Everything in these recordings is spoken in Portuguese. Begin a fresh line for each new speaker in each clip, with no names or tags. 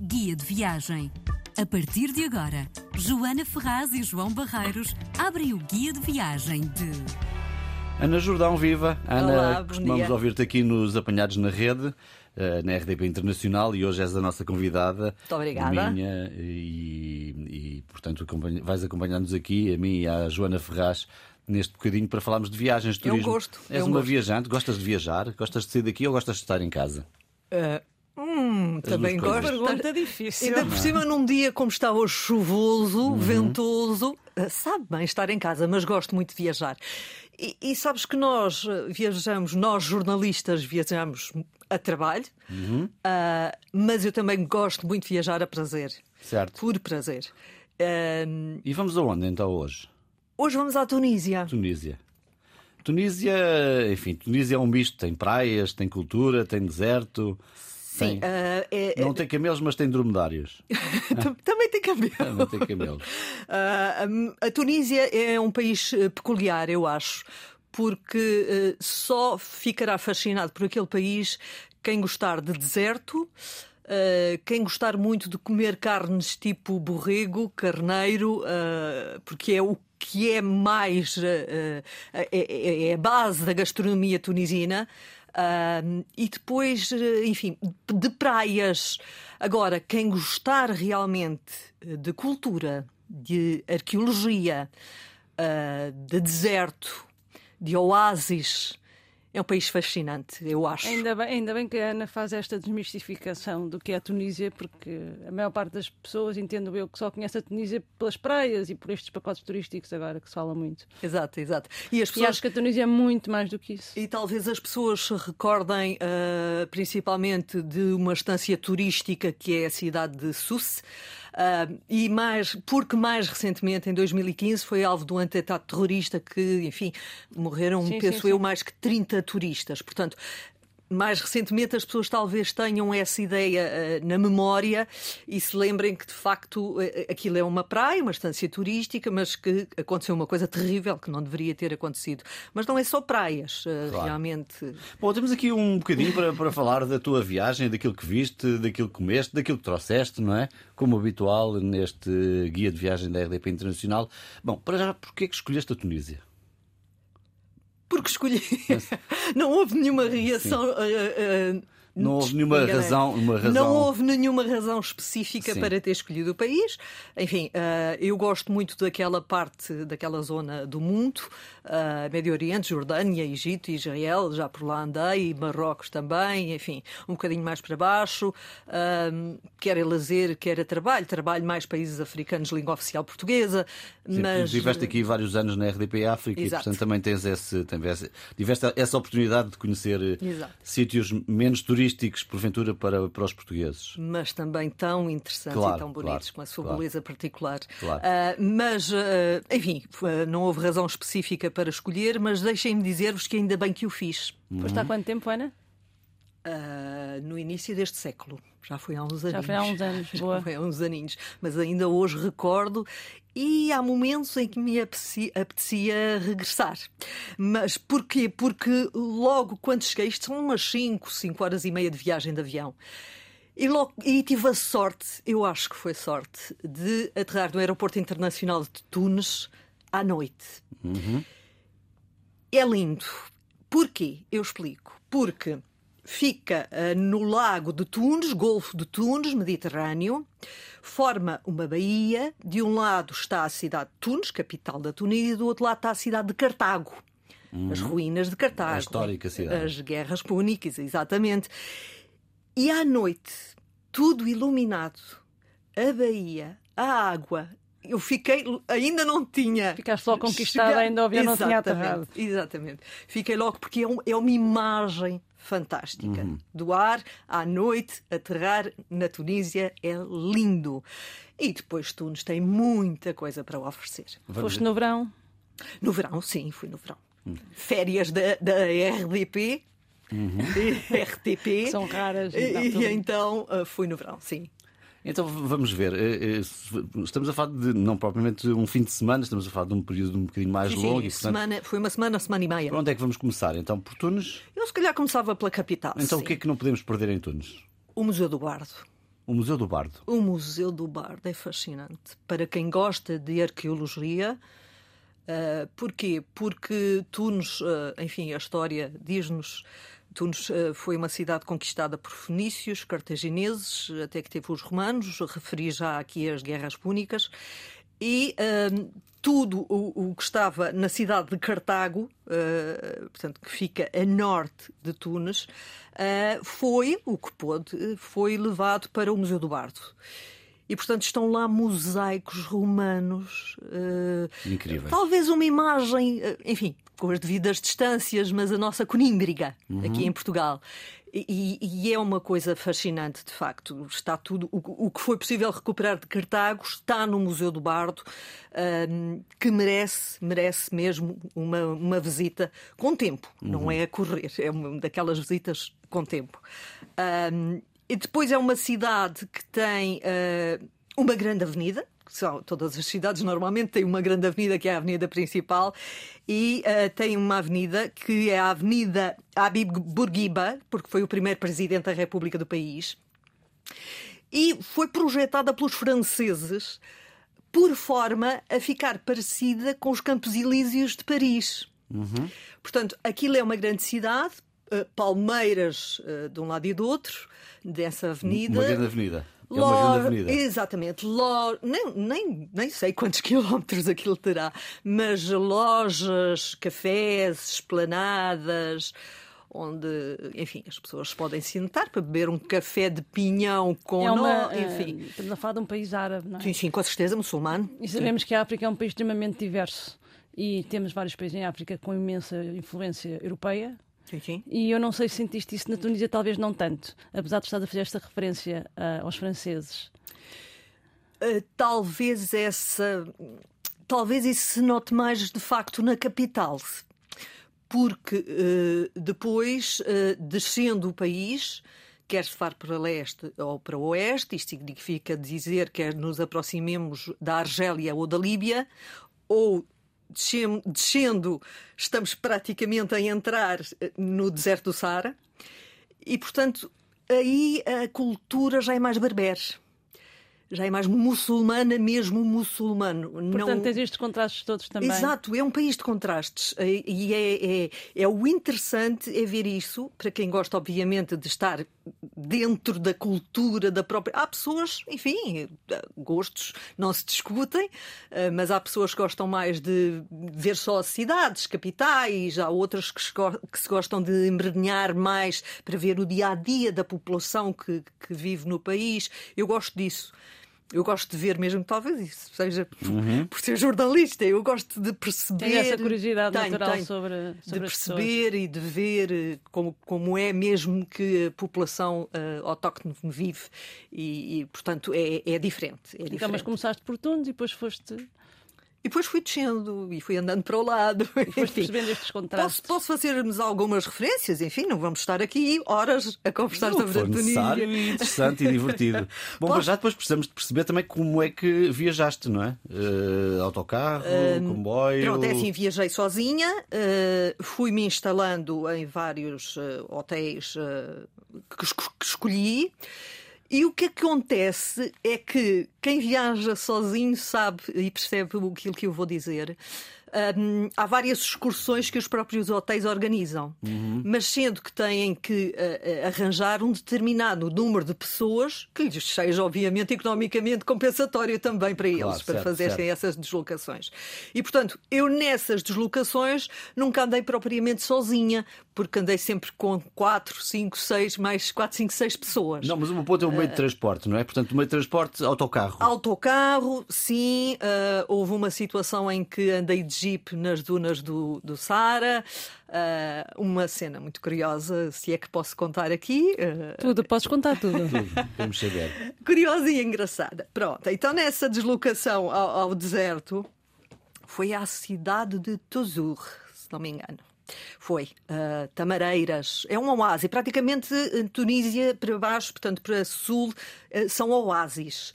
Guia de viagem. A partir de agora, Joana Ferraz e João Barreiros abrem o guia de viagem de.
Ana Jordão, viva! Ana,
Olá, bom
costumamos ouvir-te aqui nos Apanhados na Rede, eh, na RDP Internacional, e hoje és a nossa convidada.
Muito obrigada.
Minha, e, e, portanto, vais acompanhar-nos aqui, a mim e à Joana Ferraz, neste bocadinho para falarmos de viagens, de
É um
turismo.
gosto,
És
é um
uma
gosto.
viajante, gostas de viajar? Gostas de sair daqui ou gostas de estar em casa?
Hum, também gosto.
Pergunta difícil.
Ainda por cima, num dia como está hoje chuvoso,
Uhum.
ventoso, eh, sabe bem estar em casa, mas gosto muito de viajar. E, e sabes que nós eh, viajamos, nós jornalistas viajamos a trabalho,
Uhum.
ah, mas eu também gosto muito de viajar a prazer.
Certo.
Por prazer. Ahm,
E vamos aonde então hoje?
hoje vamos à Tunísia.
Tunísia. Tunísia, enfim, Tunísia é um misto, tem praias, tem cultura, tem deserto.
Sim,
tem-
ah, é-
Não tem camelos, mas tem dromedários.
tam- também tem cabelo.
Também tem camelos.
Hum, a Tunísia é um país eh, peculiar, eu acho, porque eh, só ficará fascinado por aquele país quem gostar de deserto. eh, quem gostar muito de comer carnes tipo borrego, carneiro, eh, porque é o que é mais é, é- é a base da gastronomia tunisina. Ah, e depois, eh, enfim, de praias. Agora, quem gostar realmente eh, de cultura, de arqueologia, ah, de deserto, de oásis, é um país fascinante, eu acho.
Ainda bem, ainda bem que a Ana faz esta desmistificação do que é a Tunísia, porque a maior parte das pessoas, entendo eu, que só conhece a Tunísia pelas praias e por estes pacotes turísticos agora que se fala muito.
Exato, exato. E as
E
pessoas.
acho que a Tunísia é muito mais do que isso.
E talvez as pessoas se recordem ah, principalmente de uma estância turística que é a cidade de Sousse. Ah, e mais, porque mais recentemente, em 2015, foi alvo de um atentado terrorista que, enfim, morreram,
Sim,
penso
sim,
eu,
sim.
mais que 30 turistas. Portanto, mais recentemente as pessoas talvez tenham essa ideia eh, na memória e se lembrem que de facto eh, aquilo é uma praia, uma estância turística, mas que aconteceu uma coisa terrível que não deveria ter acontecido. Mas não é só praias, eh,
Claro.
realmente.
Bom, temos aqui um bocadinho para, para falar da tua viagem, daquilo que viste, daquilo que comeste, daquilo que trouxeste, não é? Como habitual neste guia de viagem da RDP Internacional. Bom, para já, porquê é que escolheste a Tunísia?
Porque escolhi. não houve nenhuma reação. eh, eh,
Não houve nenhuma razão, razão.
Não houve nenhuma razão específica
Sim.
para ter escolhido o país. Enfim, eh, eu gosto muito daquela parte, daquela zona do mundo, eh, Médio Oriente, Jordânia, Egito, Israel, já por lá andei, Marrocos também, enfim, um bocadinho mais para baixo. eh, quer é lazer, quer é trabalho. Trabalho mais países africanos, língua oficial portuguesa.
Sim,
mas...
Tu estiveste aqui vários anos na RDP África
Exato.
e, portanto, também tens esse, tiveste, essa oportunidade de conhecer
Exato.
sítios menos turísticos, porventura, para, para os portugueses.
mas também tão interessantes
Claro,
e tão bonitos,
claro,
com a sua
claro.
beleza particular.
Claro.
Ah, mas, ah, enfim, ah, não houve razão específica para escolher, mas deixem-me dizer-vos que ainda bem que o fiz.
Foste há quanto tempo, Ana?
Ah, no início deste século. Já foi há uns anos.
Já foi há uns anos, boa.
foi há uns aninhos. Mas ainda hoje recordo e há momentos em que me apetecia, apetecia regressar. Mas porquê? Porque logo quando cheguei, isto são umas 5, 5 horas e meia de viagem de avião. E, logo, e tive a sorte, eu acho que foi sorte, de aterrar no Aeroporto Internacional de Tunes à noite. É lindo. Porquê? Eu explico. Porque fica ah, no lago de Tunes, Golfo de Tunes, Mediterrâneo, forma uma baía. De um lado está a cidade de Tunes, capital da Tunísia, e do outro lado está a cidade de Cartago. As ruínas de Cartago.
A histórica cidade.
As guerras púnicas, exatamente. E à noite, tudo iluminado, a baía, a água. Eu fiquei, ainda não tinha.
Ficaste logo conquistada,
Chega-
ainda o avião não tinha
Exatamente,
aterrado.
Exatamente. Fiquei logo porque é, um- é uma imagem fantástica.
Uhum.
Do ar, à noite, aterrar na Tunísia é lindo. E depois Tunis tem muita coisa para oferecer.
Vamos
Foste no verão?
No verão, sim, fui no verão.
Hum.
Férias da, da RDP, RTP.
São raras.
E,
então,
e então ah, fui no verão, sim.
Então vamos ver. Eh, eh, Estamos a falar de não propriamente um fim de semana, estamos a falar de um período um bocadinho mais
Sim,
longo
sim,
e, portanto,
semana, foi uma semana, semana e meia.
por onde é que vamos começar? Então, por Tunes?
Eu se calhar começava pela capital.
Então,
sim.
o que é que não podemos perder em Tunes?
O Museu do Bardo.
O Museu do Bardo.
O Museu do Bardo é fascinante. Para quem gosta de arqueologia, uh, porquê? Porque Tunes, uh, enfim, a história diz-nos. Tunes uh, foi uma cidade conquistada por fenícios, cartagineses, até que teve os romanos, referi já aqui as guerras púnicas, e uh, tudo o, o, que estava na cidade de Cartago, uh, portanto, que fica a norte de Tunis, uh, foi o que pôde, foi levado para o Museu do Bardo. E, portanto, estão lá mosaicos romanos.
Uh, Incrível.
Talvez uma imagem, enfim, com as devidas distâncias, mas a nossa conímbriga uhum. aqui em Portugal. E, e, é uma coisa fascinante, de facto. Está tudo. O, o, que foi possível recuperar de Cartago está no Museu do Bardo, um, que merece, merece mesmo uma, uma visita com tempo. Uhum. Não é a correr, é uma daquelas visitas com tempo. Um, e depois é uma cidade que tem uh, uma grande avenida, são, todas as cidades normalmente têm uma grande avenida que é a avenida principal e uh, tem uma avenida que é a Avenida Habib Bourguiba, porque foi o primeiro presidente da República do país. E foi projetada pelos franceses por forma a ficar parecida com os Campos Elíseos de Paris. Uhum. Portanto, aquilo é uma grande cidade, uh, palmeiras uh, de um lado e do outro, dessa avenida.
Uma grande avenida. É uma grande avenida.
Exatamente. Lo... Nem, nem, nem sei quantos quilómetros aquilo terá, mas lojas, cafés, esplanadas onde, enfim, as pessoas podem sentar para beber um café de pinhão com
é uma,
nó, enfim.
Uh, estamos a falar de um país árabe, não é?
Sim, sim, com certeza, muçulmano.
E sabemos sim. que a África é um país extremamente diverso e temos vários países em África com imensa influência europeia,
Sim, sim.
E eu não sei se sentiste isso na Tunísia, talvez não tanto, apesar de estar a fazer esta referência uh, aos franceses.
Uh, talvez essa. Talvez isso se note mais de facto na capital. Porque uh, depois, descendo o país, quer se far para leste ou para oeste, isto significa dizer que nos aproximemos da Argélia ou da Líbia, ou descendo, estamos praticamente a entrar eh, no deserto do Saara. E, portanto, aí a cultura já é mais berbere já é mais muçulmana, mesmo muçulmano.
Portanto, não... tens estes contrastes todos também.
Exato, é um país de contrastes. E é, é, é, o interessante é ver isso, para quem gosta, obviamente, de estar dentro da cultura da própria. Há pessoas, enfim, gostos não se discutem, eh, mas há pessoas que gostam mais de ver só cidades, capitais, há outras que se gostam de embrenhar mais para ver o dia a dia da população que, que vive no país. Eu gosto disso. Eu gosto de ver mesmo, talvez isso seja uhum. por ser jornalista, eu gosto de perceber. Tem
essa curiosidade tenho, natural
tenho,
sobre, sobre
De perceber e de ver eh, como, como é mesmo que a população uh, autóctone vive e, e portanto, é, é diferente. É diferente.
Então, mas começaste por Tunes e depois foste
e depois fui descendo e fui andando para o lado.
E percebendo estes contrastes.
Posso, posso fazer-nos algumas referências, enfim, não vamos estar aqui horas a conversar sobre a Tunísia.
e interessante e divertido. Bom, posso... já depois precisamos de perceber também como é que viajaste, não é? Uh, autocarro, uh, comboio.
Pronto, é assim, viajei sozinha, uh, fui-me instalando em vários uh, hotéis que, que escolhi. E o que acontece é que quem viaja sozinho sabe e percebe aquilo que eu vou dizer. Um, há várias excursões que os próprios hotéis organizam, uhum. mas sendo que têm que uh, arranjar um determinado número de pessoas que lhes seja, obviamente, economicamente compensatório também para eles, claro, para certo, fazerem certo. essas deslocações. E, portanto, eu nessas deslocações nunca andei propriamente sozinha, porque andei sempre com 4, 5, 6, mais 4, 5, 6 pessoas.
Não, mas o meu ponto é o meio de transporte, não é? Portanto, o meio de transporte, autocarro.
Autocarro, sim. Uh, houve uma situação em que andei de jeep nas dunas do, do Saara. Uh, uma cena muito curiosa, se é que posso contar aqui.
Uh... Tudo, podes contar tudo.
tudo, vamos saber.
Curiosa e engraçada. Pronto, então nessa deslocação ao, ao deserto, foi à cidade de Tozur, se não me engano. Foi uh, Tamareiras, é um oásis. Praticamente Tunísia para baixo, portanto para sul, uh, são oásis.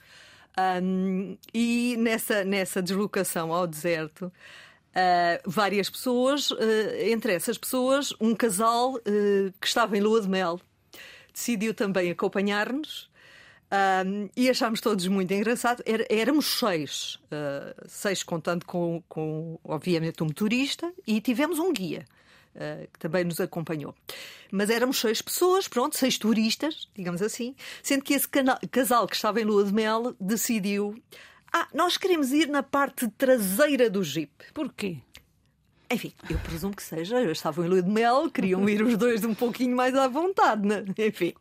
Um, e nessa, nessa deslocação ao deserto, Uh, várias pessoas, uh, entre essas pessoas, um casal uh, que estava em lua de mel. decidiu também acompanhar-nos. E achámos todos muito engraçado. Era, éramos seis, seis contando com, com, obviamente, um motorista e tivemos um guia. Uh, que também nos acompanhou. Mas éramos seis pessoas, pronto, seis turistas, digamos assim, sendo que esse casal que estava em lua de mel decidiu: Ah, nós queremos ir na parte traseira do Jeep.
Porquê?
Enfim, eu presumo que seja. Eu estava em lua de mel, queriam ir os dois um pouquinho mais à vontade, né? Enfim.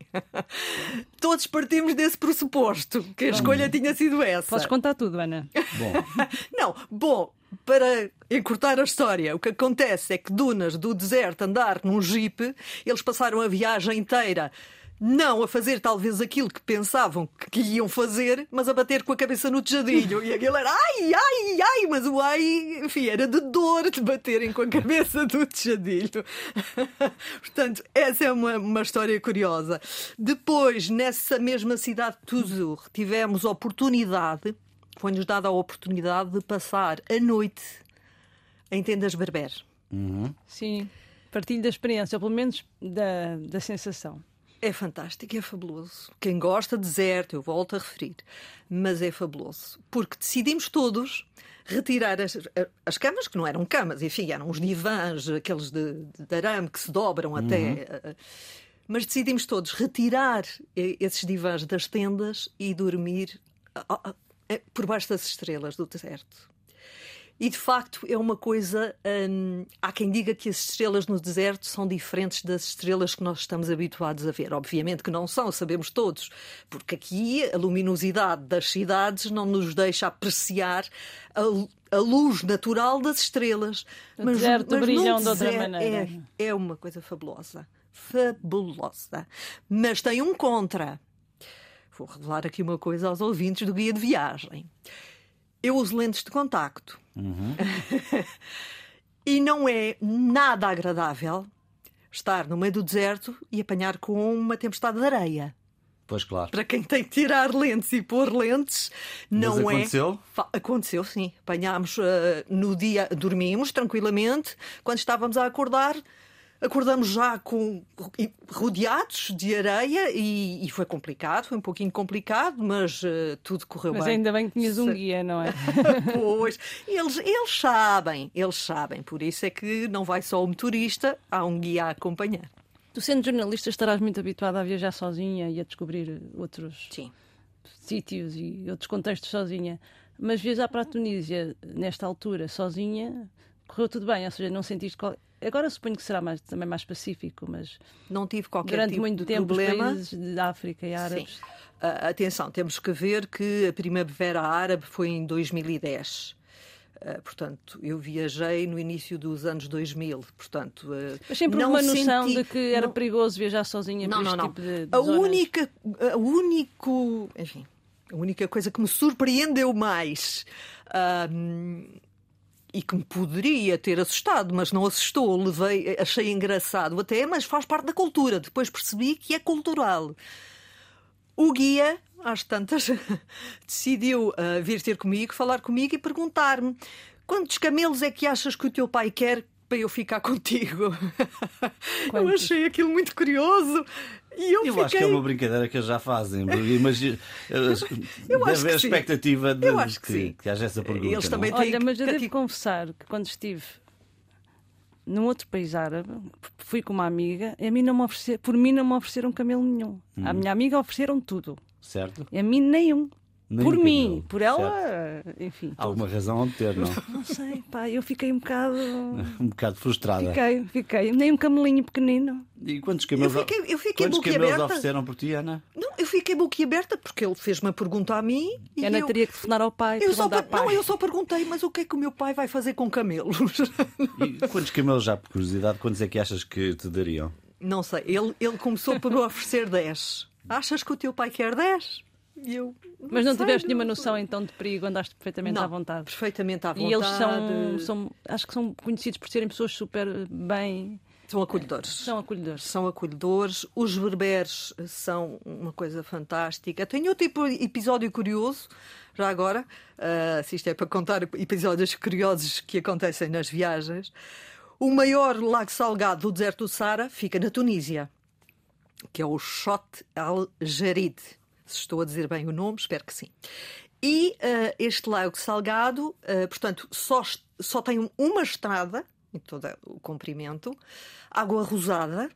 Todos partimos desse pressuposto, que a escolha tinha sido essa.
Podes contar tudo, Ana.
Bom,
Não, bom, para encurtar a história, o que acontece é que Dunas do deserto andar num jeep, eles passaram a viagem inteira não a fazer talvez aquilo que pensavam que iam fazer, mas a bater com a cabeça no tejadilho. E aquilo era ai, ai, ai, mas o ai, enfim, era de dor de baterem com a cabeça do tejadilho. Portanto, essa é uma, uma história curiosa. Depois, nessa mesma cidade de Tuzur, tivemos oportunidade, foi-nos dada a oportunidade de passar a noite em tendas berber.
Sim. Partilho da experiência, ou pelo menos da, da sensação.
É fantástico, é fabuloso. Quem gosta, deserto, eu volto a referir. Mas é fabuloso. Porque decidimos todos retirar as, as camas, que não eram camas, enfim, eram os divãs, aqueles de, de arame que se dobram até. Mas decidimos todos retirar eh, esses divãs das tendas e dormir por baixo das estrelas do deserto. E de facto é uma coisa. hum, há quem diga que as estrelas no deserto são diferentes das estrelas que nós estamos habituados a ver. Obviamente que não são, sabemos todos, porque aqui a luminosidade das cidades não nos deixa apreciar a, a luz natural das estrelas.
No deserto
no
brilham de outra maneira.
É, é uma coisa fabulosa. Fabulosa. Mas tem um contra. Vou revelar aqui uma coisa aos ouvintes do guia de viagem. Eu uso lentes de contacto. e não é nada agradável estar no meio do deserto e apanhar com uma tempestade de areia.
pois claro.
Para quem tem que tirar lentes e pôr lentes, não é.
aconteceu?
Fa- Aconteceu, sim. Apanhámos eh, no dia, dormimos tranquilamente. Quando estávamos a acordar, acordamos já com rodeados de areia e, e foi complicado, foi um pouquinho complicado, mas eh, tudo correu
Mas
bem.
ainda bem que tinhas um guia, não é?
Pois, eles, eles sabem, eles sabem. Por isso é que não vai só o motorista, há um guia a acompanhar.
tu, sendo jornalista, estarás muito habituada a viajar sozinha e a descobrir outros
Sim.
sítios e outros contextos sozinha. Mas viajar para a Tunísia, nesta altura, sozinha, correu tudo bem? Ou seja, não sentiste. Qual... Agora suponho que será mais, também mais pacífico, mas
Não tive qualquer
durante
tipo
muito tempo
problema.
os países da África e árabes.
Sim. Ah, atenção, temos que ver que a Primavera Árabe foi em 2010. Ah, portanto, eu viajei no início dos anos 2000. Portanto, ah,
Mas sempre
não
uma noção
senti-
de que era
não-
perigoso viajar sozinha
Não,
por
não,
este
não.
tipo de, de
a
zonas.
única, a único, enfim, a única coisa que me surpreendeu mais ahm, e que me poderia ter assustado, mas não assustou, levei, achei engraçado até, mas faz parte da cultura. Depois percebi que é cultural. O guia, às tantas, decidiu ah, vir ter comigo, falar comigo e perguntar-me quantos camelos é que achas que o teu pai quer para eu ficar contigo? Eu achei aquilo muito curioso. E eu,
Eu
fiquei...
acho que é uma brincadeira que eles já fazem. Imagina,
Eu acho
deve haver
que sim.
expectativa de
Eu acho que
que,
sim.
que haja essa pergunta.
Eles
não?
também têm
Olha, mas eu devo
cati-
confessar que quando estive num outro país árabe, fui com uma amiga, e a mim não me ofereceram, por mim não me ofereceram camelo nenhum. À
Hum.
minha amiga ofereceram tudo.
Certo?
E a mim nenhum.
Nem
por mim,
camelo.
por ela, enfim. tudo.
Alguma razão onde ter, não?
Não sei, pá, eu fiquei um bocado.
Um bocado frustrada.
Fiquei, fiquei. Nem um camelinho pequenino.
E quantos camelos,
Eu fiquei- eu fiquei
quantos camelos ofereceram por ti, Ana?
Não, eu fiquei boquiaberta porque ele fez uma pergunta a mim e
Ana
eu,
teria que telefonar ao pai.
eu só, per- não,
pai.
eu só perguntei, mas o que é que o meu pai vai fazer com camelos?
E quantos camelos já, por curiosidade, quantos é que achas que te dariam?
não sei, ele, ele começou por me oferecer 10. Achas que o teu pai quer 10? Eu.
Mas não
sei,
tiveste nenhuma noção então de perigo, andaste perfeitamente
Não,
à vontade.
Perfeitamente à vontade.
E eles são, são, acho que são conhecidos por serem pessoas super bem,
são acolhedores.
são acolhedores.
são acolhedores. Os berberes são uma coisa fantástica. Tenho outro tipo de episódio curioso, já agora, ah, se isto é para contar episódios curiosos que acontecem nas viagens. O maior lago salgado do deserto do Sara fica na Tunísia. que é o Shot al-Jarid. Se estou a dizer bem o nome, espero que sim. E uh, este lago salgado, uh, portanto, só, só tem uma estrada em todo o comprimento, água rosada.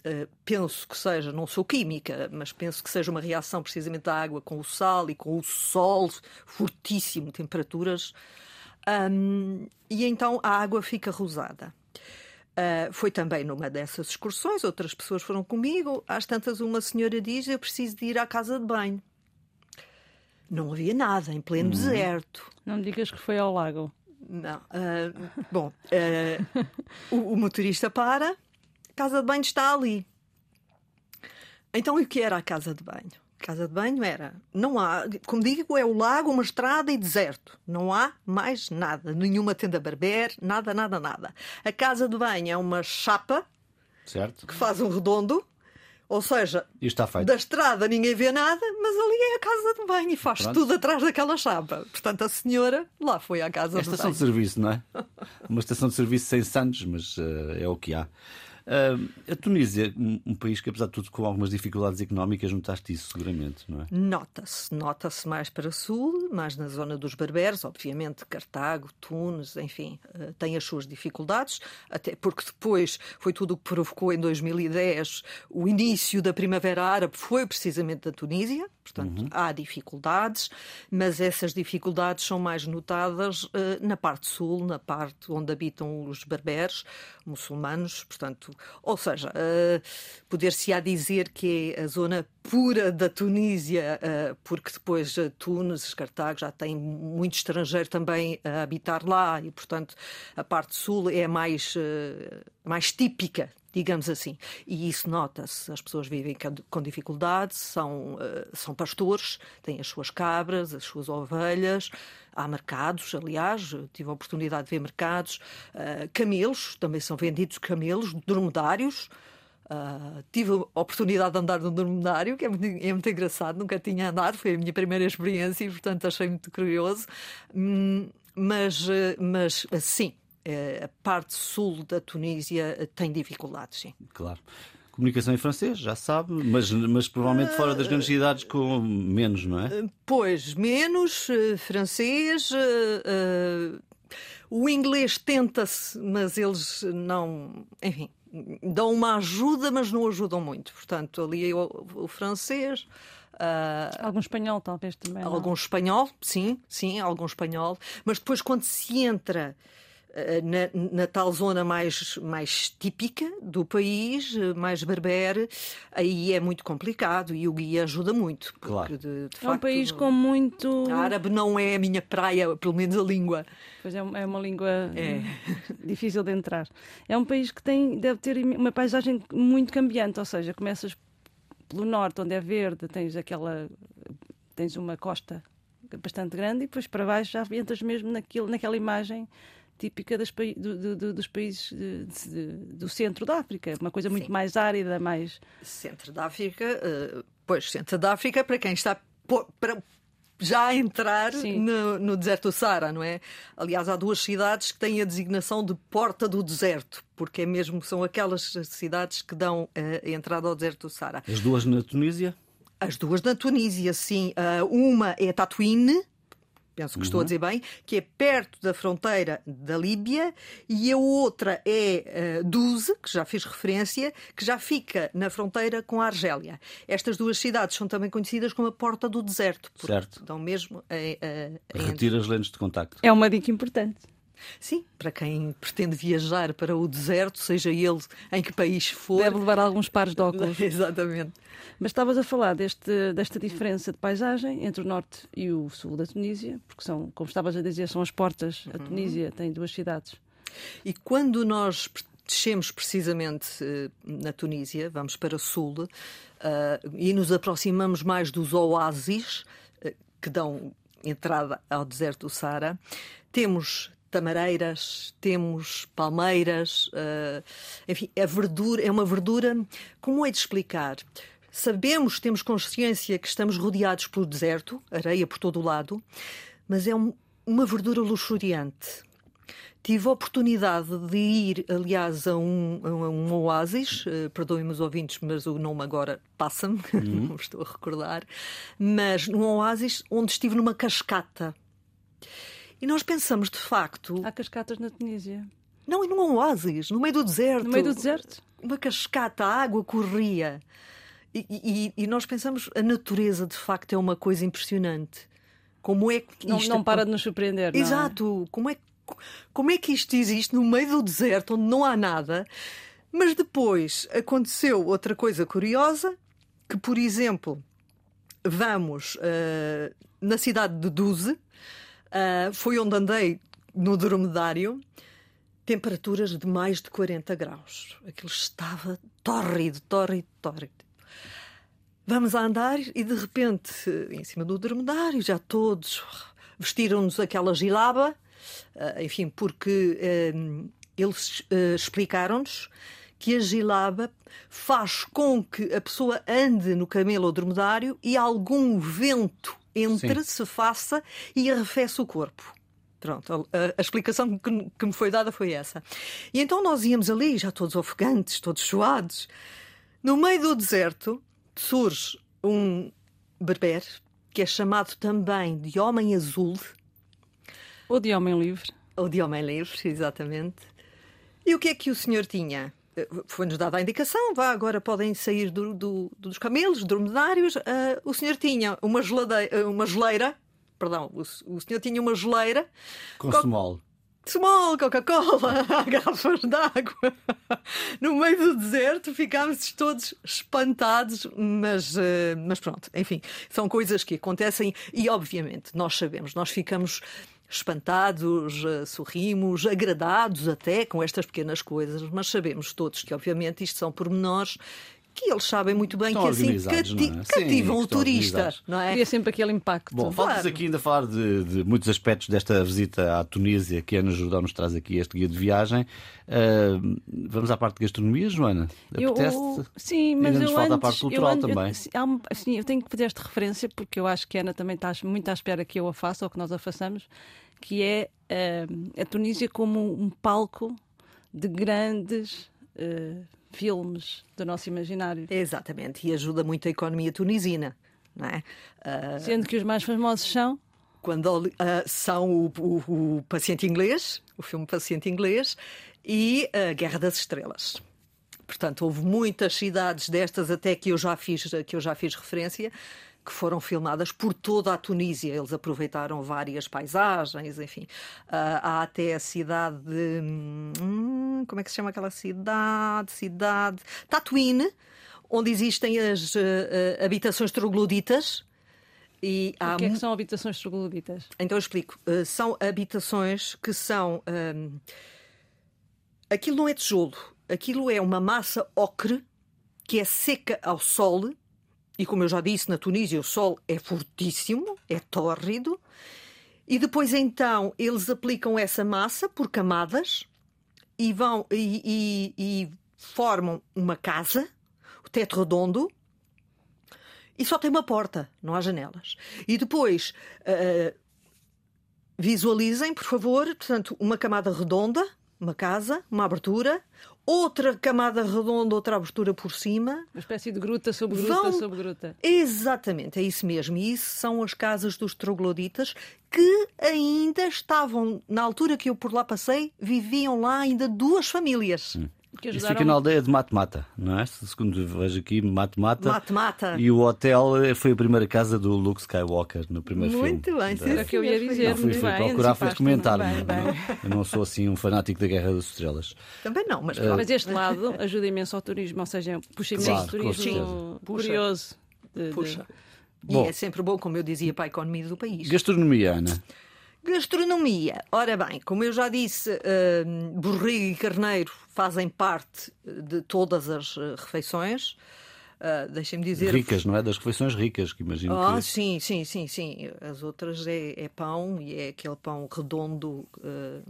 Uh, penso que seja, não sou química, mas penso que seja uma reação precisamente da água com o sal e com o sol fortíssimo, temperaturas. Um, e então a água fica rosada. Uh, foi também numa dessas excursões, outras pessoas foram comigo. Às tantas, uma senhora diz: Eu preciso de ir à casa de banho. Não havia nada, em pleno uhum. deserto.
Não me digas que foi ao lago.
Não. Uh, bom, uh, o, o, motorista para, a casa de banho está ali. Então, e o que era a casa de banho? Casa de banho era, não há, como digo, é o lago, uma estrada e deserto. Não há mais nada, nenhuma tenda barber, nada, nada, nada. A casa de banho é uma chapa
certo.
que faz um redondo. Ou seja, da estrada ninguém vê nada, mas ali é a casa de banho e faz Pronto. tudo atrás daquela chapa. Portanto, a senhora lá foi à casa
é de banho. estação de serviço, não é? Uma estação de serviço sem santos, mas uh, é o que há. Uh, a Tunísia, um, um, país que, apesar de tudo, com algumas dificuldades económicas, notaste isso seguramente, não é?
Nota-se, nota-se mais para sul, mais na zona dos berberes, obviamente, Cartago, Tunes, enfim, uh, tem as suas dificuldades, até porque depois foi tudo o que provocou em 2010 o início da Primavera Árabe, foi precisamente da Tunísia, portanto, uhum. há dificuldades, mas essas dificuldades são mais notadas uh, na parte sul, na parte onde habitam os berberes, muçulmanos, portanto, ou seja, uh, poder-se-á dizer que é a zona pura da Tunísia, uh, porque depois Tunes, Cartago já tem muito estrangeiro também a habitar lá e, portanto, a parte sul é mais, mais típica digamos assim. E isso nota-se. As pessoas vivem com dificuldade, são, são pastores, têm as suas cabras, as suas ovelhas, Há mercados, aliás, tive a oportunidade de ver mercados. Uh, camelos, também são vendidos camelos, dromedários. Uh, tive a oportunidade de andar num dromedário, que é muito, é muito, engraçado, nunca tinha andado, foi a minha primeira experiência e, portanto, achei muito curioso. Hum, mas, mas, sim, eh, a parte sul da Tunísia tem dificuldades, sim.
Claro comunicação em francês, já sabe, mas, mas provavelmente fora das grandes cidades com menos, não é?
Pois, menos, uh, francês. Uh, o inglês tenta-se, mas eles não. Enfim, dão uma ajuda, mas não ajudam muito. Portanto, ali é o, o francês.
Uh, algum espanhol, talvez também.
Algum não? espanhol, sim, sim, algum espanhol. Mas depois, quando se entra eh, na, na, tal zona mais, mais típica do país, eh, mais berbere, aí é muito complicado e o guia ajuda muito.
Claro.
De,
de é um país com muito.
árabe não é a minha praia, pelo menos a língua.
Pois é, é uma língua é. difícil de entrar. É um país que tem, deve ter uma paisagem muito cambiante, ou seja, começas pelo norte, onde é verde, tens aquela. tens uma costa bastante grande e depois para baixo já entras mesmo naquilo, naquela imagem típica das, do, do, dos países de, de, do centro da África, uma coisa muito Sim. mais árida, mais.
Centro da África, uh, pois, centro da África, para quem está para já a entrar no, no, deserto do Sara, não é? Aliás, há duas cidades que têm a designação de Porta do Deserto, porque é mesmo são aquelas cidades que dão uh, a entrada ao deserto do Sara.
As duas na Tunísia?
As duas na Tunísia, sim. Uh, uma é Tatuíne, penso que uhum. estou a uhum. dizer bem, que é perto da fronteira da Líbia, e a outra é uh, Duze, que já fiz referência, que já fica na fronteira com a Argélia. Estas duas cidades são também conhecidas como a Porta do Deserto, porque
certo.
dão mesmo a, a,
a Retira as lentes de contacto.
É uma dica importante.
Sim, para quem pretende viajar para o deserto, seja ele em que país for.
Deve levar alguns pares de óculos.
Exatamente.
Mas estavas a falar deste, desta diferença de paisagem entre o norte e o sul da Tunísia, porque são, como estavas a dizer, são as portas. A uhum. Tunísia tem duas cidades.
E quando nós descemos precisamente uh, na Tunísia, vamos para o sul, uh, e nos aproximamos mais dos oásis uh, que dão entrada ao deserto do Saara, temos tamareiras, temos palmeiras, uh, enfim, a verdura é uma verdura. Como é de explicar? Sabemos, temos consciência que estamos rodeados pelo deserto, areia por todo o lado, mas é um, uma verdura luxuriante. Tive a oportunidade de ir, aliás, a um, a um oásis, uh, perdoem-me os ouvintes, mas o nome agora passa-me, uhum. não estou a recordar, mas num oásis onde estive numa cascata. E nós pensamos, de facto.
Há cascatas na Tunísia.
Não, e num oásis, no meio do deserto.
No meio do deserto?
Uma cascata, a água corria. E, e, e nós pensamos, a natureza, de facto, é uma coisa impressionante. Como é que
isto... não, não para de nos surpreender.
É? Exato.
É?
Como é que como é que isto existe no meio do deserto, onde não há nada? Mas depois aconteceu outra coisa curiosa, que, por exemplo, vamos uh, na cidade de Duze, uh, foi onde andei no dromedário, temperaturas de mais de 40 graus. Aquilo estava tórrido, tórrido, tórrido. Vamos a andar e de repente, em cima do dromedário, já todos vestiram-nos aquela gilaba Uh, enfim, porque uh, eles uh, explicaram-nos que a gilaba faz com que a pessoa ande no camelo ou dromedário e algum vento entre, Sim. se faça e arrefece o corpo. Pronto, a, a explicação que, que, me foi dada foi essa. E então nós íamos ali, já todos ofegantes, todos suados. No meio do deserto surge um berber, que é chamado também de Homem Azul,
ou de homem livre.
Ou de homem livre, exatamente. E o que é que o senhor tinha? Foi-nos dada a indicação, vá, agora podem sair do, do, dos camelos, dromedários. Uh, o senhor tinha uma, geladeira, uma geleira, perdão, o, o senhor tinha uma geleira.
Com co small.
Small, Coca-Cola, garrafas d'água. No meio do deserto ficámos todos espantados, mas, uh, mas pronto, enfim, são coisas que acontecem e, obviamente, nós sabemos, nós ficamos espantados, eh, sorrimos, agradados até com estas pequenas coisas, mas sabemos todos que, obviamente, isto são pormenores que eles sabem muito bem
estão
que assim cati é? cativam Sim, o turista, não é?
Cria sempre aquele impacto.
Bom, claro. faltas aqui ainda falar de, de, muitos aspectos desta visita à Tunísia que a Ana Jordão nos traz aqui este guia de viagem. Uh, vamos à parte de gastronomia, Joana?
Apetece? Eu, sim, mas
ainda nos
eu
falta
antes,
a parte cultural
eu,
também.
Eu, assim, eu tenho que fazer esta referência porque eu acho que a Ana também está muito à espera que eu a faça ou que nós a façamos que é uh, a Tunísia como um palco de grandes uh, filmes do nosso imaginário.
Exatamente, e ajuda muito a economia tunisina. Não é?
Uh, Sendo que os mais famosos são?
Quando são o, o, o Paciente Inglês, o filme Paciente Inglês, e a Guerra das Estrelas. Portanto, houve muitas cidades destas até que eu já fiz, que eu já fiz referência, que foram filmadas por toda a Tunísia. Eles aproveitaram várias paisagens, enfim. Uh, há até a cidade de. Hum, como é que se chama aquela cidade? Cidade. Tatuíne, onde existem as uh, uh, habitações trogloditas.
E há... O que é que são habitações trogloditas?
Então eu explico. são habitações que são. Um... Aquilo não é tijolo, aquilo é uma massa ocre que é seca ao sol e como eu já disse, na Tunísia o sol é fortíssimo, é tórrido. E depois então eles aplicam essa massa por camadas e vão e, e, e formam uma casa, o teto redondo, e só tem uma porta, não há janelas. E depois uh, visualizem, por favor, portanto, uma camada redonda, uma casa, uma abertura, outra camada redonda, outra abertura por cima.
Uma espécie de gruta sobre gruta Vão... sobre gruta.
Exatamente, é isso mesmo. E isso são as casas dos trogloditas que ainda estavam, na altura que eu por lá passei, viviam lá ainda duas famílias. Hum.
Que ajudaram... Isso fica na aldeia de Mata-Mata, não é? Segundo vejo aqui, Mata-Mata.
Mata-Mata.
E o hotel eh, foi a primeira casa do Luke Skywalker no primeiro
muito
filme.
Muito bem,
era o que eu ia dizer.
Não fui, fui bem, procurar, fui comentar. Bem, bem. Eu não sou assim um fanático da Guerra das Estrelas.
Também não, mas...
Uh... Mas este lado ajuda imenso ao turismo, ou seja, puxa imenso claro, turismo curioso.
De, puxa. De... E bom, é sempre bom, como eu dizia, para a economia do país.
Gastronomia, Ana.
Gastronomia. Ora bem, como eu já disse, uh, borrego e carneiro fazem parte de todas as uh, refeições. Uh, Deixem-me dizer.
Ricas, não é? Das refeições ricas, que imagino
ah,
que.
sim, sim, sim, sim. As outras é, é pão e é aquele pão redondo. Uh,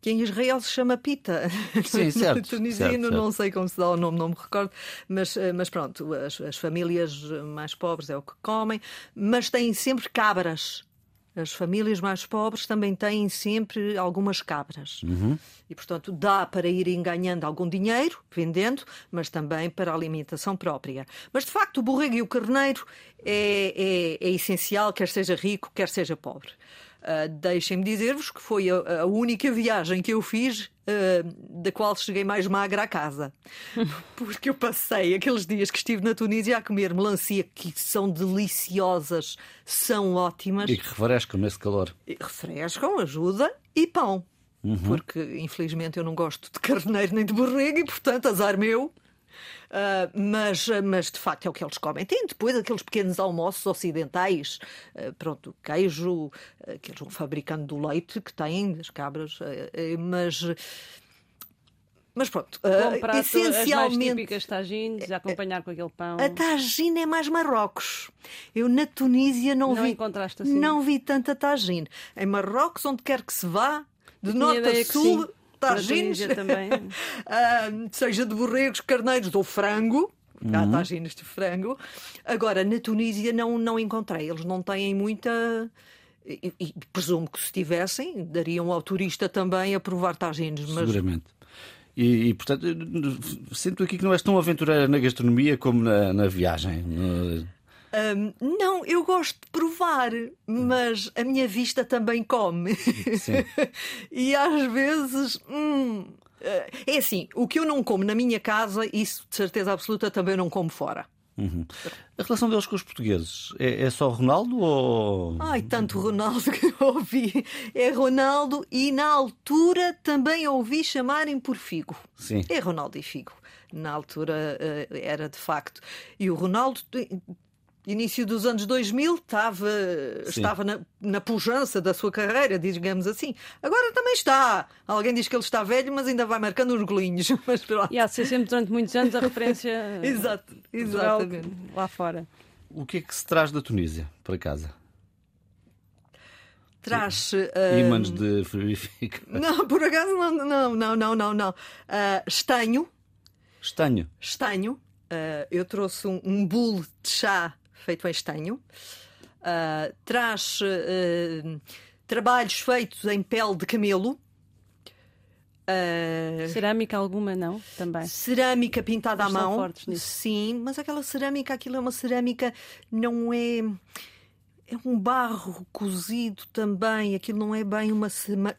que em Israel se chama pita.
Sim, certo.
Tunisino,
certo,
não sei como se dá o nome, não me recordo, mas, mas pronto, as, as famílias mais pobres é o que comem, mas têm sempre cabras As famílias mais pobres também têm sempre algumas cabras.
Uhum.
E, portanto, dá para irem ganhando algum dinheiro, vendendo, mas também para a alimentação própria. Mas, de facto, o borrego e o carneiro é, é, é essencial, quer seja rico, quer seja pobre. Uh, Deixem-me dizer-vos que foi a, a, única viagem que eu fiz uh, da qual cheguei mais magra à casa. Porque eu passei aqueles dias que estive na Tunísia a comer melancia, que são deliciosas, são ótimas.
E que refrescam nesse calor.
E refrescam, ajuda, e pão. Uhum. Porque, infelizmente, eu não gosto de carneiro nem de borrego e, portanto, azar meu. Uh, mas, mas de facto é o que eles comem. Tem depois aqueles pequenos almoços ocidentais, uh, pronto, queijo, uh, que eles vão fabricando do leite que têm das cabras, mas. Mas pronto,
uh, prato, essencialmente. As típicas tagines, a acompanhar com aquele pão.
A tagine é mais Marrocos. Eu na Tunísia não,
não
vi.
Assim.
Não vi tanta tagine. Em Marrocos, onde quer que se vá, de norte a sul, tagines.
também.
uh, seja de borregos, carneiros ou frango. Uhum. Há tagines de frango. Agora, na Tunísia não, não encontrei. Eles não têm muita. E, e, presumo que se tivessem, dariam ao turista também a provar tagines.
Mas... Seguramente. E, e, portanto, sinto aqui que não és tão aventureira na gastronomia como na, na viagem.
Um, não, eu gosto de provar, mas a minha vista também come. Sim. e às vezes. Hum, eh, é assim, o que eu não como na minha casa, isso de certeza absoluta também não como fora.
Uhum. A relação deles com os portugueses é, é, só Ronaldo ou.
Ai, tanto Ronaldo que eu ouvi. É Ronaldo e na altura também ouvi chamarem por Figo.
Sim.
É Ronaldo e Figo. Na altura uh, era de facto. E o Ronaldo início dos anos 2000 estava, estava na, na pujança da sua carreira, digamos assim. Agora também está. Alguém diz que ele está velho, mas ainda vai marcando uns golinhos. Mas
pronto. E há de ser sempre durante muitos anos a referência
Exato, exatamente.
lá fora.
O que é que se traz da Tunísia para casa?
Traz.
Uh... Ímãs de frigorífico.
Não, por acaso não, não, não, não, não. não. Uh, estanho.
Estanho.
Estanho. Uh, eu trouxe um, um bule de chá feito em estanho. Uh, traz uh, trabalhos feitos em pele de camelo.
Uh, cerâmica alguma não? Também.
cerâmica pintada à mão. sim mas aquela cerâmica aquilo é uma cerâmica não é é um barro cozido também. Aquilo não é bem uma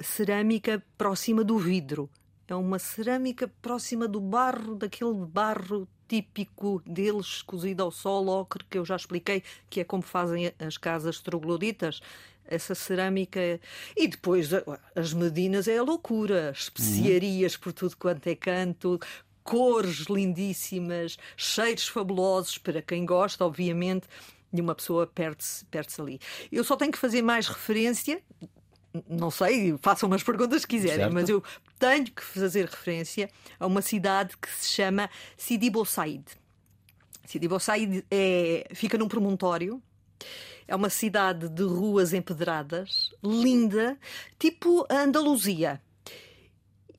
cerâmica próxima do vidro. É uma cerâmica próxima do barro daquele barro típico deles, cozido ao sol, ocre, que eu já expliquei, que é como fazem as casas trogloditas. Essa cerâmica. E depois as medinas é a loucura. Especiarias por tudo quanto é canto, cores lindíssimas, cheiros fabulosos para quem gosta, obviamente. E uma pessoa perde-se perde ali. Eu só tenho que fazer mais referência, não sei, façam umas perguntas se quiserem, certo. mas eu tenho que fazer referência a uma cidade que se chama Sidi Bou Said. Sidi Bou Said é, fica num promontório. É uma cidade de ruas empedradas, linda, tipo a Andaluzia.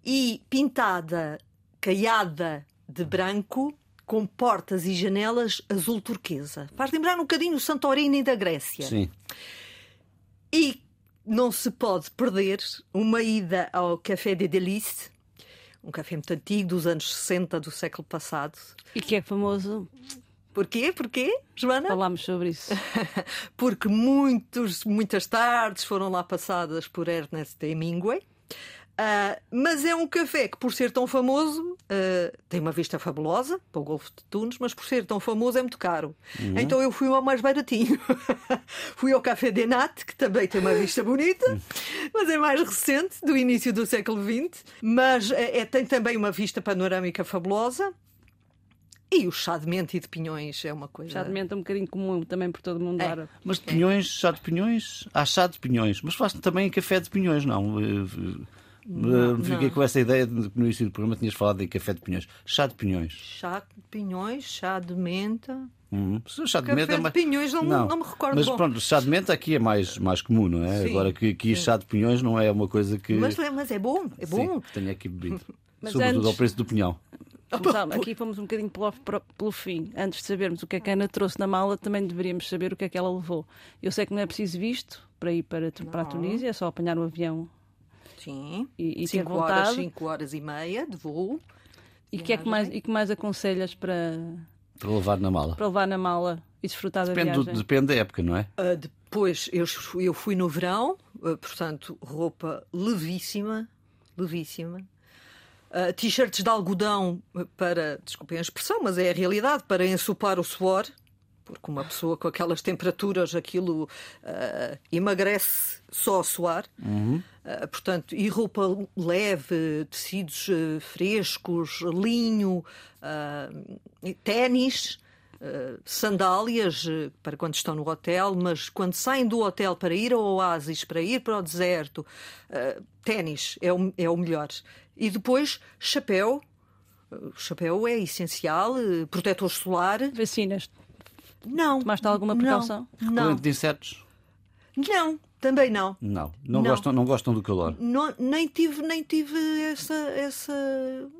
E pintada, caiada de branco, com portas e janelas azul turquesa. Faz lembrar um bocadinho o Santorini da Grécia.
Sim.
E não se pode perder uma ida ao Café de Delice, um café muito antigo, dos anos 60 do século passado.
E que é famoso.
Porquê? Porquê, Joana?
Falámos sobre isso.
Porque muitos, muitas tardes foram lá passadas por Ernest Hemingway. Uh, mas é um café que, por ser tão famoso, uh, tem uma vista fabulosa para o Golfo de Tunes, mas por ser tão famoso é muito caro. Uhum. Então eu fui ao mais baratinho. fui ao Café de Nat, que também tem uma vista bonita, mas é mais recente, do início do século XX. Mas é, é, tem também uma vista panorâmica fabulosa. E o chá de menta e de pinhões é uma coisa.
Chá de menta é um bocadinho comum também por todo o mundo é.
Mas de pinhões, chá de pinhões, há chá de pinhões. Mas faz também café de pinhões, não? Não, Fiquei não. com essa ideia de que no início do programa tinhas falado de café de pinhões. Chá de pinhões.
Chá de pinhões, chá de menta.
Hum, chá de
café
menta,
é de pinhões não, não, não, me recordo.
Mas
bom.
pronto, chá de menta aqui é mais, mais comum, não é? Sim, Agora que aqui sim. chá de pinhões não é uma coisa que.
Mas, mas é bom, é bom.
Sim, tenho aqui bebido. Sobretudo antes... ao preço do pinhão.
aqui fomos um bocadinho pelo, pelo fim. Antes de sabermos o que é que a Ana trouxe na mala, também deveríamos saber o que é que ela levou. Eu sei que não é preciso visto, para ir para, para a Tunísia, é só apanhar o avião
Sim.
e, e ter
cinco horas, cinco horas e meia de voo.
E que é que mais, e que mais aconselhas para,
Para levar na mala.
para levar na mala e desfrutar da
Depende, do-
viagem?
depende da época, não é?
Ah, depois eu, fui- eu fui no verão, ah, portanto, roupa levíssima, levíssima. Ah, T-shirts de algodão para, desculpem a expressão, mas é a realidade, para ensopar o suor, porque uma pessoa com aquelas temperaturas, aquilo ah, emagrece só a suar. Ah, portanto, e roupa leve, tecidos ah, frescos, linho, e ténis. Uh, sandálias uh, para quando estão no hotel, mas quando saem do hotel para ir ao oásis, para ir para o deserto, uh, ténis é o, é o melhor. E depois, chapéu. Uh, chapéu é essencial, uh, protetor solar.
Vacinas.
Não.
Tomaste alguma precaução?
Não,
Corrente de insetos?
não, também não.
Não. Não,
Não.
Gostam, não gostam do calor.
Não- nem tive, nem tive essa, essa,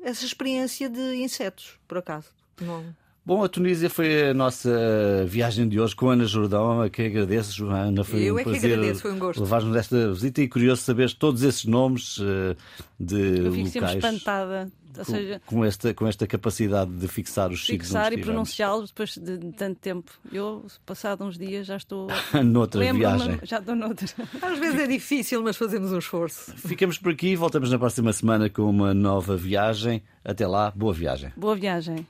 essa experiência de insetos, por acaso. Não.
Bom, a Tunísia foi a nossa viagem de hoje com a Ana Jordão, a quem agradeço, Joana. Foi
Eu
um
é que
prazer
agradeço, foi um gosto.
levar-nos esta visita e curioso saber todos esses nomes eh, de
Eu fico sempre
locais
espantada. Ou
com,
seja,
com esta, com esta capacidade de fixar os signos
fixar e pronunciá-los depois de, de tanto tempo. Eu, passado uns dias, já estou.
Noutra viagem.
já estou noutra.
Às vezes é difícil, mas fazemos um esforço.
Ficamos por aqui, voltamos na próxima semana com uma nova viagem. Até lá, boa viagem.
Boa viagem.